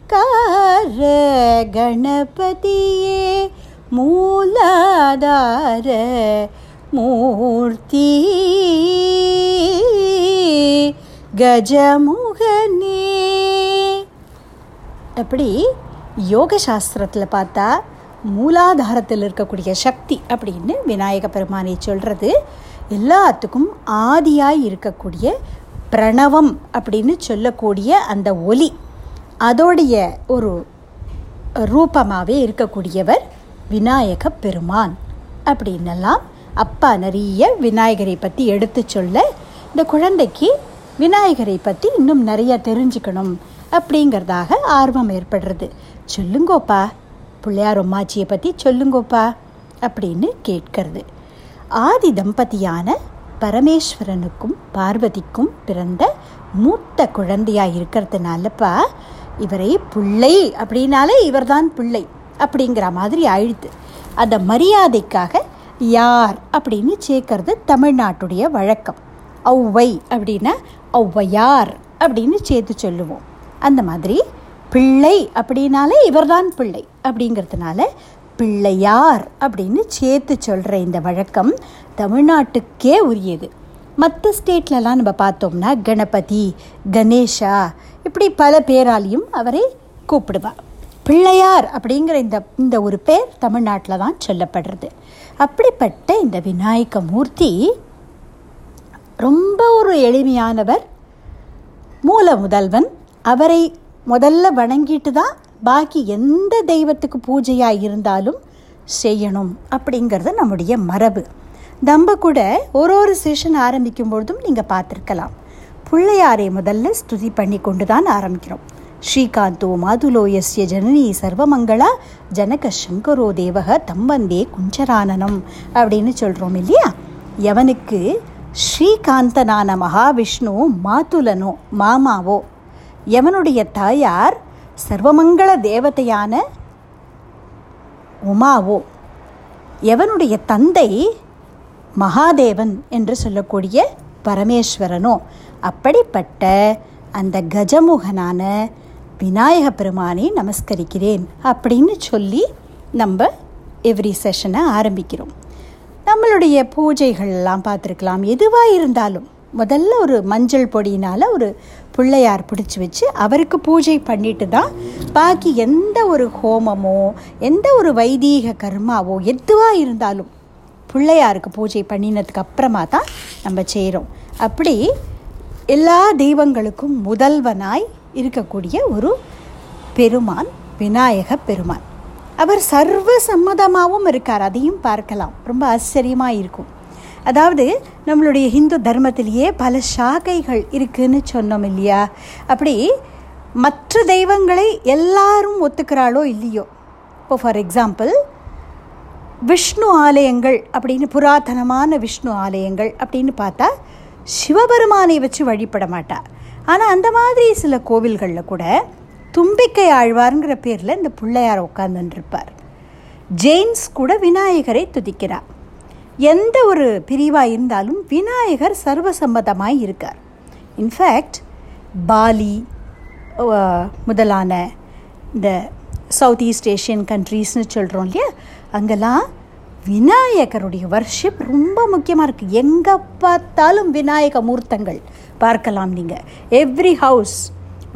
கார கணபதியே மூலாதார மூர்த்தி கஜமுகனே அப்படி யோக சாஸ்திரத்தில் பார்த்தா மூலாதாரத்தில் இருக்கக்கூடிய சக்தி அப்படின்னு விநாயக பெருமானை சொல்கிறது எல்லாத்துக்கும் ஆதியாய் இருக்கக்கூடிய பிரணவம் அப்படின்னு சொல்லக்கூடிய அந்த ஒலி அதோடைய ஒரு ரூபமாகவே இருக்கக்கூடியவர் விநாயக பெருமான் அப்படின்னெல்லாம் அப்பா நிறைய விநாயகரை பற்றி எடுத்து சொல்ல இந்த குழந்தைக்கு விநாயகரை பற்றி இன்னும் நிறைய தெரிஞ்சுக்கணும். அப்படிங்கிறதாக ஆர்வம் ஏற்படுறது. சொல்லுங்கோப்பா பிள்ளையார் அம்மாச்சியை பற்றி சொல்லுங்கோப்பா அப்படின்னு கேட்கிறது. ஆதி தம்பதியான பரமேஸ்வரனுக்கும் பார்வதிக்கும் பிறந்த மூத்த குழந்தையாக இருக்கிறதுனாலப்பா இவரை பிள்ளை அப்படின்னாலே இவர்தான் பிள்ளை அப்படிங்கிற மாதிரி ஆயிடுது. அந்த மரியாதைக்காக யார் அப்படின்னு சேர்க்கறது தமிழ்நாட்டுடைய வழக்கம். ஔவை அப்படின்னா ஔவையார் அப்படின்னு சேர்த்து சொல்லுவோம். அந்த மாதிரி பிள்ளை அப்படின்னாலே இவர்தான் பிள்ளை அப்படிங்கிறதுனால பிள்ளையார் அப்படின்னு சேர்த்து சொல்கிற இந்த வழக்கம் தமிழ்நாட்டுக்கே உரியது. மற்ற ஸ்டேட்லலாம் நம்ம பார்த்தோம்னா கணபதி கணேஷா இப்படி பல பேராலையும் அவரை கூப்பிடுவா பிள்ளையார் அப்படிங்கிற இந்த இந்த ஒரு பேர் தமிழ்நாட்டில் தான் சொல்லப்படுறது. அப்படிப்பட்ட இந்த விநாயக மூர்த்தி ரொம்ப ஒரு எளிமையானவர் மூல முதல்வன் அவரை முதல்ல வணங்கிட்டு தான் பாக்கி எந்த தெய்வத்துக்கு பூஜையாக இருந்தாலும் செய்யணும் அப்படிங்கிறது நம்முடைய மரபு. நம்ம கூட ஒரு ஒரு செஷன் ஆரம்பிக்கும் பொழுதும் நீங்கள் பார்த்துருக்கலாம். பிள்ளையாரை முதல்ல ஸ்துதி பண்ணி கொண்டு தான் ஆரம்பிக்கிறோம். ஸ்ரீகாந்தோ மாதுலோ எஸ்ய ஜனனி சர்வமங்களா ஜனக சங்கரோ தேவக தம்பந்தே குஞ்சரானனம் அப்படின்னு சொல்கிறோம் இல்லையா? எவனுக்கு? ஸ்ரீகாந்தனான மகாவிஷ்ணு மாதுலனோ மாமாவோ எவனுடைய தாயார் சர்வமங்கள தேவதையான உமாவோ. எவனுடைய தந்தை மகாதேவன் என்று சொல்லக்கூடிய பரமேஸ்வரனோ. அப்படிப்பட்ட அந்த கஜமுகனான விநாயக பெருமானை நமஸ்கரிக்கிறேன் அப்படின்னு சொல்லி நம்ம எவ்ரி செஷனை ஆரம்பிக்கிறோம். நம்மளுடைய பூஜைகள்லாம் பார்த்துருக்கலாம். எதுவாக இருந்தாலும் முதல்ல ஒரு மஞ்சள் பொடியினால் ஒரு பிள்ளையார் பிடிச்சி வச்சு அவருக்கு பூஜை பண்ணிட்டு தான் பாக்கி எந்த ஒரு ஹோமமோ எந்த ஒரு வைதீக கர்மாவோ எதுவாக இருந்தாலும் பிள்ளையாருக்கு பூஜை பண்ணினதுக்கு அப்புறமா தான் நம்ம செய்கிறோம் அப்படி எல்லா தெய்வங்களுக்கும் முதல்வனாய் இருக்கக்கூடிய ஒரு பெருமான் விநாயக பெருமான். அவர் சர்வ சம்மதமாகவும் இருக்கார். அதையும் பார்க்கலாம். ரொம்ப ஆச்சரியமாக இருக்கும். அதாவது நம்மளுடைய ஹிந்து தர்மத்திலேயே பல சாகைகள் இருக்குதுன்னு சொன்னோம் இல்லையா? அப்படி மற்ற தெய்வங்களை எல்லாரும் ஒத்துக்கிறாளோ இல்லையோ? இப்போ ஃபார் எக்ஸாம்பிள் விஷ்ணு ஆலயங்கள் அப்படின்னு புராதனமான விஷ்ணு ஆலயங்கள் அப்படின்னு பார்த்தா சிவபெருமானை வச்சு வழிபட மாட்டா. ஆனால் அந்த மாதிரி சில கோவில்களில் கூட தும்பிக்கை ஆழ்வாருங்கிற பேரில் இந்த பிள்ளையார் உட்காந்துருப்பார் ஜெயின்ஸ் கூட விநாயகரை துதிக்கிறார் எந்த ஒரு பிரிவாக இருந்தாலும் விநாயகர் சர்வசம்மதமாய் இருக்கார். இன்ஃபேக்ட் பாலி முதலான இந்த சவுத் ஈஸ்ட் ஏஷியன் கண்ட்ரீஸ்னு சொல்கிறோம் இல்லையா? அங்கெல்லாம் விநாயகருடைய வர்ஷிப் ரொம்ப முக்கியமாக இருக்குது எங்கே பார்த்தாலும் விநாயக மூர்த்தங்கள் பார்க்கலாம் நீங்கள் எவ்ரி ஹவுஸ்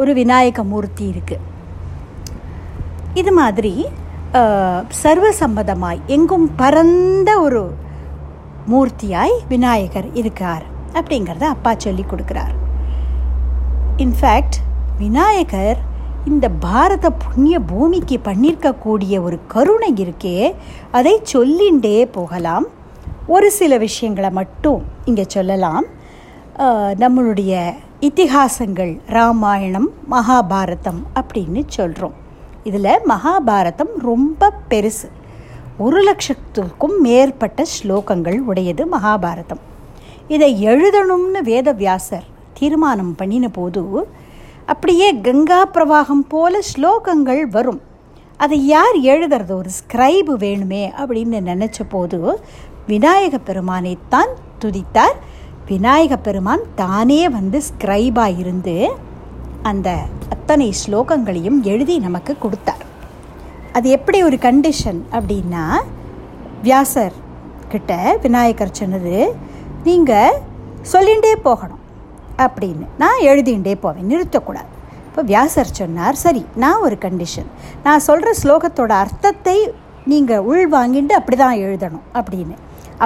ஒரு விநாயக மூர்த்தி இருக்குது இது மாதிரி சர்வசம்மதமாய் எங்கும் பரந்த ஒரு மூர்த்தியாய் விநாயகர் இருக்கார் அப்படிங்கிறத அப்பா சொல்லி கொடுக்குறார். இன்ஃபேக்ட் விநாயகர் இந்த பாரத புண்ணிய பூமிக்கு பண்ணியிருக்கக்கூடிய ஒரு கருணை இருக்கே அதை சொல்லிண்டே போகலாம். ஒரு சில விஷயங்களை மட்டும் இங்கே சொல்லலாம். நம்மளுடைய இத்திஹாசங்கள் ராமாயணம் மகாபாரதம் அப்படின்னு சொல்கிறோம் இதில் மகாபாரதம் ரொம்ப பெருசு. ஒரு லட்சத்துக்கும் மேற்பட்ட ஸ்லோகங்கள் உடையது மகாபாரதம். இதை எழுதணும்னு வேதவியாசர் தீர்மானம் பண்ணின போது அப்படியே கங்கா பிரவாகம் போல ஸ்லோகங்கள் வரும். அதை யார் எழுதுறது? ஒரு ஸ்கிரைபு வேணுமே அப்படின்னு நினச்ச போது விநாயக பெருமானைத்தான் துதித்தார். விநாயக பெருமான் தானே வந்து ஸ்கிரைபாக இருந்து அந்த அத்தனை ஸ்லோகங்களையும் எழுதி நமக்கு கொடுத்தார். அது எப்படி ஒரு கண்டிஷன் அப்படின்னா வியாசர் கிட்ட விநாயகர் சொன்னது நீங்கள் சொல்லிகிட்டே போகணும் அப்படின்னு. நான் எழுதிண்டே போவேன் நிறுத்தக்கூடாது. இப்போ வியாசர் சொன்னார் சரி நான் ஒரு கண்டிஷன் நான் சொல்கிற ஸ்லோகத்தோட அர்த்தத்தை நீங்கள் உள் வாங்கிட்டு அப்படி தான் எழுதணும் அப்படின்னு.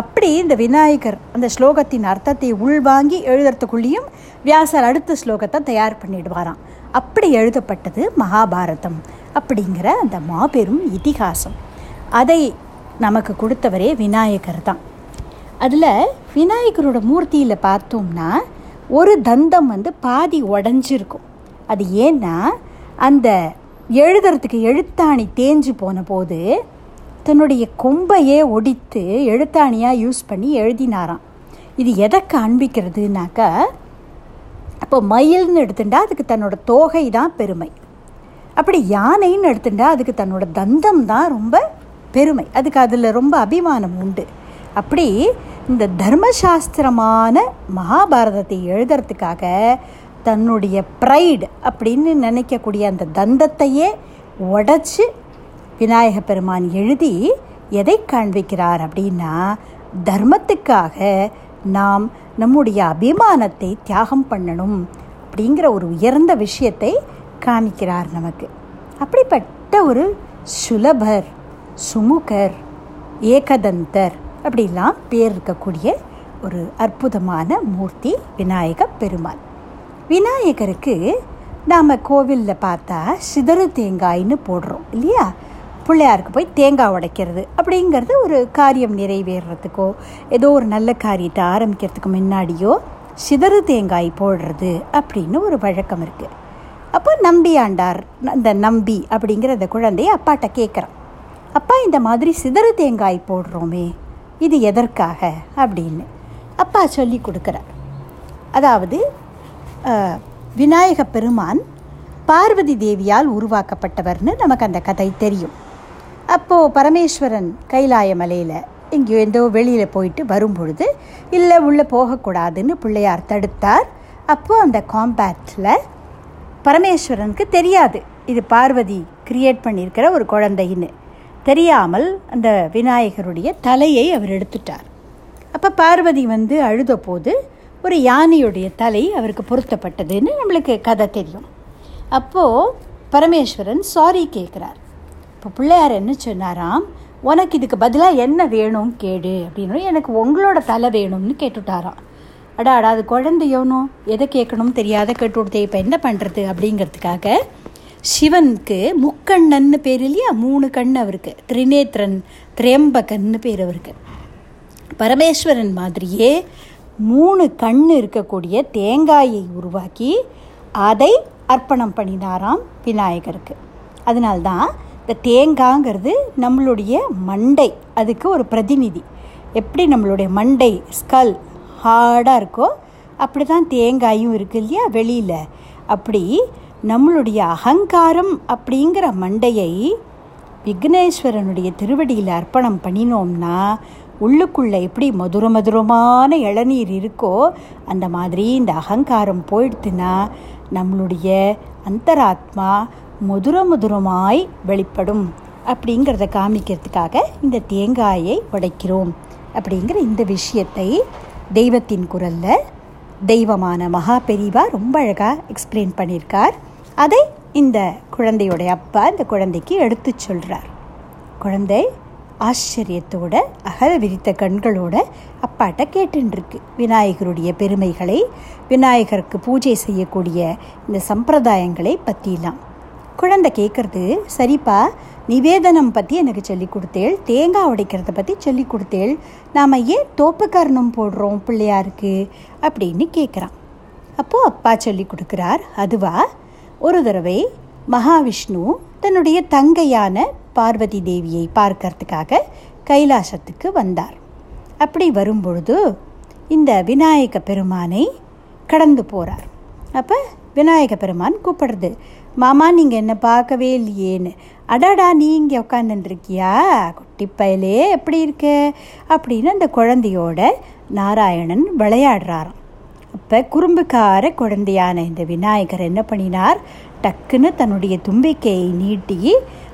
அப்படி இந்த விநாயகர் அந்த ஸ்லோகத்தின் அர்த்தத்தை உள்வாங்கி எழுதுறதுக்குள்ளேயும் வியாசர் அடுத்த ஸ்லோகத்தை தயார் பண்ணிடுவாராம். அப்படி எழுதப்பட்டது மகாபாரதம் அப்படிங்கிற அந்த மாபெரும் இதிகாசம். அதை நமக்கு கொடுத்தவரே விநாயகர் தான். அதில் விநாயகரோட மூர்த்தியில் பார்த்தோம்னா ஒரு தந்தம் வந்து பாதி உடஞ்சிருக்கும். அது ஏன்னா அந்த எழுதுறதுக்கு எழுத்தாணி தேஞ்சு போன போது தன்னுடைய கொம்பையே ஒடித்து எழுத்தாணியாக யூஸ் பண்ணி எழுதினாராம். இது எதை காண்பிக்கிறதுனாக்கா அப்போ மயில்னு எடுத்துட்டா அதுக்கு தன்னோட தோகை தான் பெருமை. அப்படி யானைன்னு எடுத்துட்டா அதுக்கு தன்னோட தந்தம் தான் ரொம்ப பெருமை. அதுக்கு அதில் ரொம்ப அபிமானம் உண்டு. அப்படி இந்த தர்மசாஸ்திரமான மகாபாரதத்தை எழுதுறதுக்காக தன்னுடைய ப்ரைடு அப்படின்னு நினைக்கக்கூடிய அந்த தந்தத்தையே உடச்சி விநாயக பெருமான் எழுதி எதை காண்பிக்கிறார் அப்படின்னா தர்மத்துக்காக நாம் நம்முடைய அபிமானத்தை தியாகம் பண்ணணும் அப்படிங்கிற ஒரு உயர்ந்த விஷயத்தை காமிக்கிறார் நமக்கு. அப்படிப்பட்ட ஒரு சுலபர் சுமுகர் ஏகதந்தர் அப்படிலாம் பேர் இருக்கக்கூடிய ஒரு அற்புதமான மூர்த்தி விநாயக பெருமான் விநாயகருக்கு நாம் கோவிலில் பார்த்தா சிதறு தேங்காய்னு போடுறோம் இல்லையா? பிள்ளையாருக்கு போய் தேங்காய் உடைக்கிறது அப்படிங்கிறது ஒரு காரியம் நிறைவேறுறதுக்கோ ஏதோ ஒரு நல்ல காரியத்தை ஆரம்பிக்கிறதுக்கு முன்னாடியோ சிதறு தேங்காய் போடுறது அப்படின்னு ஒரு வழக்கம் இருக்குது அப்போ நம்பி ஆண்டார் இந்த நம்பி அப்படிங்கிற அந்த குழந்தைய அப்பாட்ட கேட்குறான். அப்பா இந்த மாதிரி சிதறு தேங்காய் போடுறோமே இது எதற்காக அப்படின்னு அப்பா சொல்லி கொடுக்குறார். அதாவது விநாயக பெருமான் பார்வதி தேவியால் உருவாக்கப்பட்டவர்னு நமக்கு அந்த கதை தெரியும். அப்போது பரமேஸ்வரன் கைலாய மலையில் இங்கே எந்தோ வெளியில் போயிட்டு வரும் பொழுது இல்லை உள்ளே போகக்கூடாதுன்னு பிள்ளையார் தடுத்தார். அப்போது அந்த காம்பேக்டில் பரமேஸ்வரனுக்கு தெரியாது. இது பார்வதி கிரியேட் பண்ணியிருக்கிற ஒரு குழந்தைன்னு. தெரியாமல் அந்த விநாயகருடைய தலையை அவர் எடுத்துட்டார். அப்போ பார்வதி வந்து அழுத போது ஒரு யானையுடைய தலை அவருக்கு பொருத்தப்பட்டதுன்னு நம்மளுக்கு கதை தெரியும். அப்போது பரமேஸ்வரன் சாரி கேட்குறார் இப்போ பிள்ளையார் என்ன சொன்னாராம்? உனக்கு இதுக்கு பதிலாக என்ன வேணும் கேடு அப்படின்னு. எனக்கு உங்களோட தலை வேணும்னு கேட்டுட்டாராம். அடா அடா அது குழந்தையோனோ எதை கேட்கணும் தெரியாத கேட்டு இப்போ என்ன பண்ணுறது அப்படிங்கிறதுக்காக சிவனுக்கு முக்கண்ணன்னு பேர் இல்லையா? மூணு கண் அவருக்கு. திரிநேத்திரன் திரேம்பகன்னு பேர் அவருக்கு. பரமேஸ்வரன் மாதிரியே மூணு கண் இருக்கக்கூடிய தேங்காயை உருவாக்கி அதை அர்ப்பணம் பண்ணினாராம் விநாயகருக்கு. அதனால்தான் இந்த தேங்காங்கிறது நம்மளுடைய மண்டை அதுக்கு ஒரு பிரதிநிதி. எப்படி நம்மளுடைய மண்டை ஸ்கல் ஹார்டாக இருக்கோ அப்படி தான் தேங்காயும் இருக்குது இல்லையா வெளியில். அப்படி நம்மளுடைய அகங்காரம் அப்படிங்கிற மண்டையை விக்னேஸ்வரனுடைய திருவடியில் அர்ப்பணம் பண்ணினோம்னா உள்ளுக்குள்ளே எப்படி மதுர மதுரமான இளநீர் இருக்கோ அந்த மாதிரி இந்த அகங்காரம் போயிடுத்துன்னா நம்மளுடைய அந்தராத்மா மதுர மதுரமாய் வெளிப்படும் அப்படிங்கிறத காமிக்கிறதுக்காக இந்த தேங்காயை உடைக்கிறோம். அப்படிங்கிற இந்த விஷயத்தை தெய்வத்தின் குரலில் தெய்வமான மகா பெரிவா ரொம்ப அழகாக எக்ஸ்பிளைன் பண்ணியிருக்கார் அதை இந்த குழந்தையோடைய அப்பா இந்த குழந்தைக்கு எடுத்து சொல்கிறார் குழந்தை ஆச்சரியத்தோட அகல விரித்த கண்களோட அப்பாட்ட கேட்டுருக்கு விநாயகருடைய பெருமைகளை விநாயகருக்கு பூஜை செய்யக்கூடிய இந்த சம்பிரதாயங்களை பற்றிலாம் குழந்தை கேட்குறது சரிப்பா நிவேதனம் பற்றி எனக்கு சொல்லி கொடுத்தேள் தேங்காய் உடைக்கிறத பற்றி சொல்லி கொடுத்தேள். நாம் ஏன் தோப்புக்கரணம் போடுறோம் பிள்ளையாருக்கு? அப்படின்னு கேட்குறான் அப்போது அப்பா சொல்லி கொடுக்குறார் அதுவா? ஒரு தடவை மகாவிஷ்ணு தன்னுடைய தங்கையான பார்வதி தேவியை பார்க்கறதுக்காக கைலாசத்துக்கு வந்தார். அப்படி வரும்பொழுது இந்த விநாயக பெருமானை கடந்து போகிறார் அப்போ விநாயக பெருமான் கூப்பிடுறது மாமா நீங்கள் என்ன பார்க்கவே இல்லையேன்னு. அடாடா நீ இங்கே உட்காந்துருக்கியா குட்டி பயலே எப்படி இருக்கு? அப்படின்னு அந்த குழந்தையோட நாராயணன் விளையாடுறாராம். அப்போ குறும்புக்கார குழந்தையான இந்த விநாயகர் என்ன பண்ணினார்? டக்குன்னு தன்னுடைய தும்பிக்கையை நீட்டி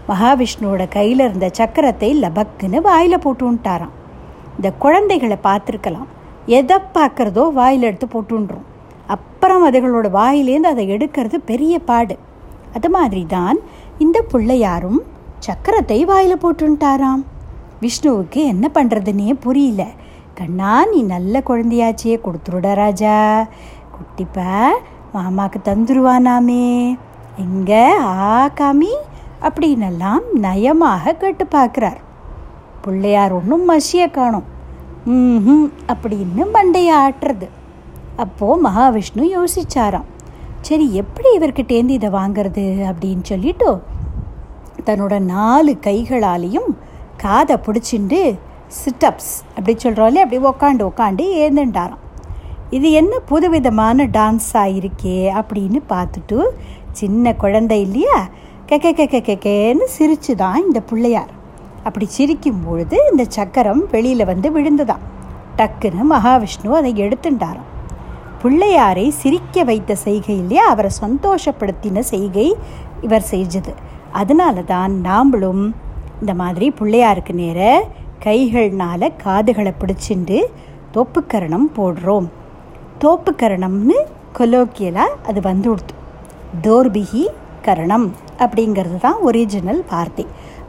மகாவிஷ்ணுவோட கையில் இருந்த சக்கரத்தை லபக்குன்னு வாயில் போட்டுன்ட்டாராம் இந்த குழந்தைகளை பார்த்துருக்கலாம். எதை பார்க்குறதோ வாயில் எடுத்து போட்டுன்றோம் அப்புறம் அதுகளோட வாயிலேருந்து அதை எடுக்கிறது பெரிய பாடு. அது மாதிரி தான் இந்த பிள்ளையாரும் சக்கரத்தை வாயில் போட்டுன்ட்டாராம் விஷ்ணுவுக்கு என்ன பண்ணுறதுன்னே புரியல. கண்ணா நீ நல்ல குழந்தையாச்சியே கொடுத்துருட ராஜா. குட்டிப்பா மாமாக்கு தந்துருவானாமே. எங்க ஆ காமி அப்படின்னெல்லாம் நயமாக கேட்டு பார்க்குறார். பிள்ளையார் ஒன்றும் மசிய காணும். ம் அப்படின்னு மண்டையை ஆட்டுறது. அப்போது மகாவிஷ்ணு யோசிச்சாராம். சரி எப்படி இவர்கிட்டேருந்து இதை வாங்கிறது அப்படின்னு சொல்லிட்டு தன்னோட நாலு கைகளாலையும் காதை பிடிச்சிண்டு சிட்டப்ஸ் அப்படி சொல்கிறோம்ல அப்படி உக்காண்டு உக்காண்டு ஏந்துண்டாராம். இது என்ன புதுவிதமான டான்ஸாக இருக்கே அப்படின்னு பார்த்துட்டு சின்ன குழந்தை இல்லையா? கெக்க கெக்க கெக்கேன்னு சிரிச்சு தான் இந்த பிள்ளையார். அப்படி சிரிக்கும் பொழுது இந்த சக்கரம் வெளியில் வந்து விழுந்துதான். டக்குன்னு மகாவிஷ்ணு அதை எடுத்துட்டாராம் பிள்ளையாரை சிரிக்க வைத்த செய்கை இல்லையா? அவரை சந்தோஷப்படுத்தின செய்கை இவர் செஞ்சது அதனால தான் நாம்ளும் இந்த மாதிரி பிள்ளையாருக்கு நேர கைகள்னால காதுகளை பிடிச்சிண்டு தோப்புக்கரணம் போடுறோம். தோப்புக்கரணம்னு கொலோக்கியலாக அது வந்து கொடுத்து தோர்பிகி கரணம் அப்படிங்கிறது தான் ஒரிஜினல் வார்த்தை.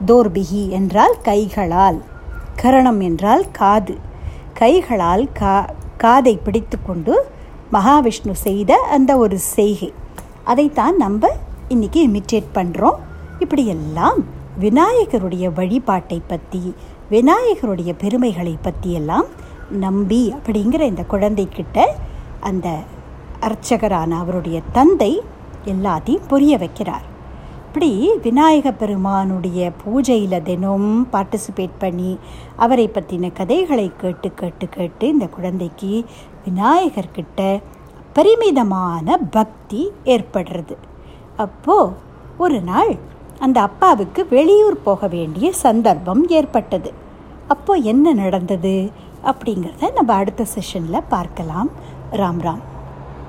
தோர்பிகி என்றால் கைகளால் கரணம் என்றால் காது. கைகளால் கா காதை பிடித்து கொண்டு மகாவிஷ்ணு செய்த அந்த ஒரு செய்கை. அதைத்தான் நம்ம இன்னைக்கு இமிட்டேட் பண்ணுறோம் இப்படியெல்லாம் விநாயகருடைய வழிபாட்டை பற்றி விநாயகருடைய பெருமைகளை பற்றியெல்லாம் நம்பி அப்படிங்கிற இந்த குழந்தைக்கிட்ட அந்த அர்ச்சகரான அவருடைய தந்தை எல்லாத்தையும் புரிய வைக்கிறார். இப்படி விநாயக பெருமானுடைய பூஜையில் தினம் பார்ட்டிசிபேட் பண்ணி அவரை பற்றின கதைகளை கேட்டு கேட்டு கேட்டு இந்த குழந்தைக்கு விநாயகர்கிட்ட பரிமிதமான பக்தி ஏற்படுறது. அப்போது ஒரு நாள் அந்த அப்பாவுக்கு வெளியூர் போக வேண்டிய சந்தர்ப்பம் ஏற்பட்டது. அப்போது என்ன நடந்தது அப்படிங்கிறத நம்ம அடுத்த செஷனில் பார்க்கலாம். ராம் ராம்.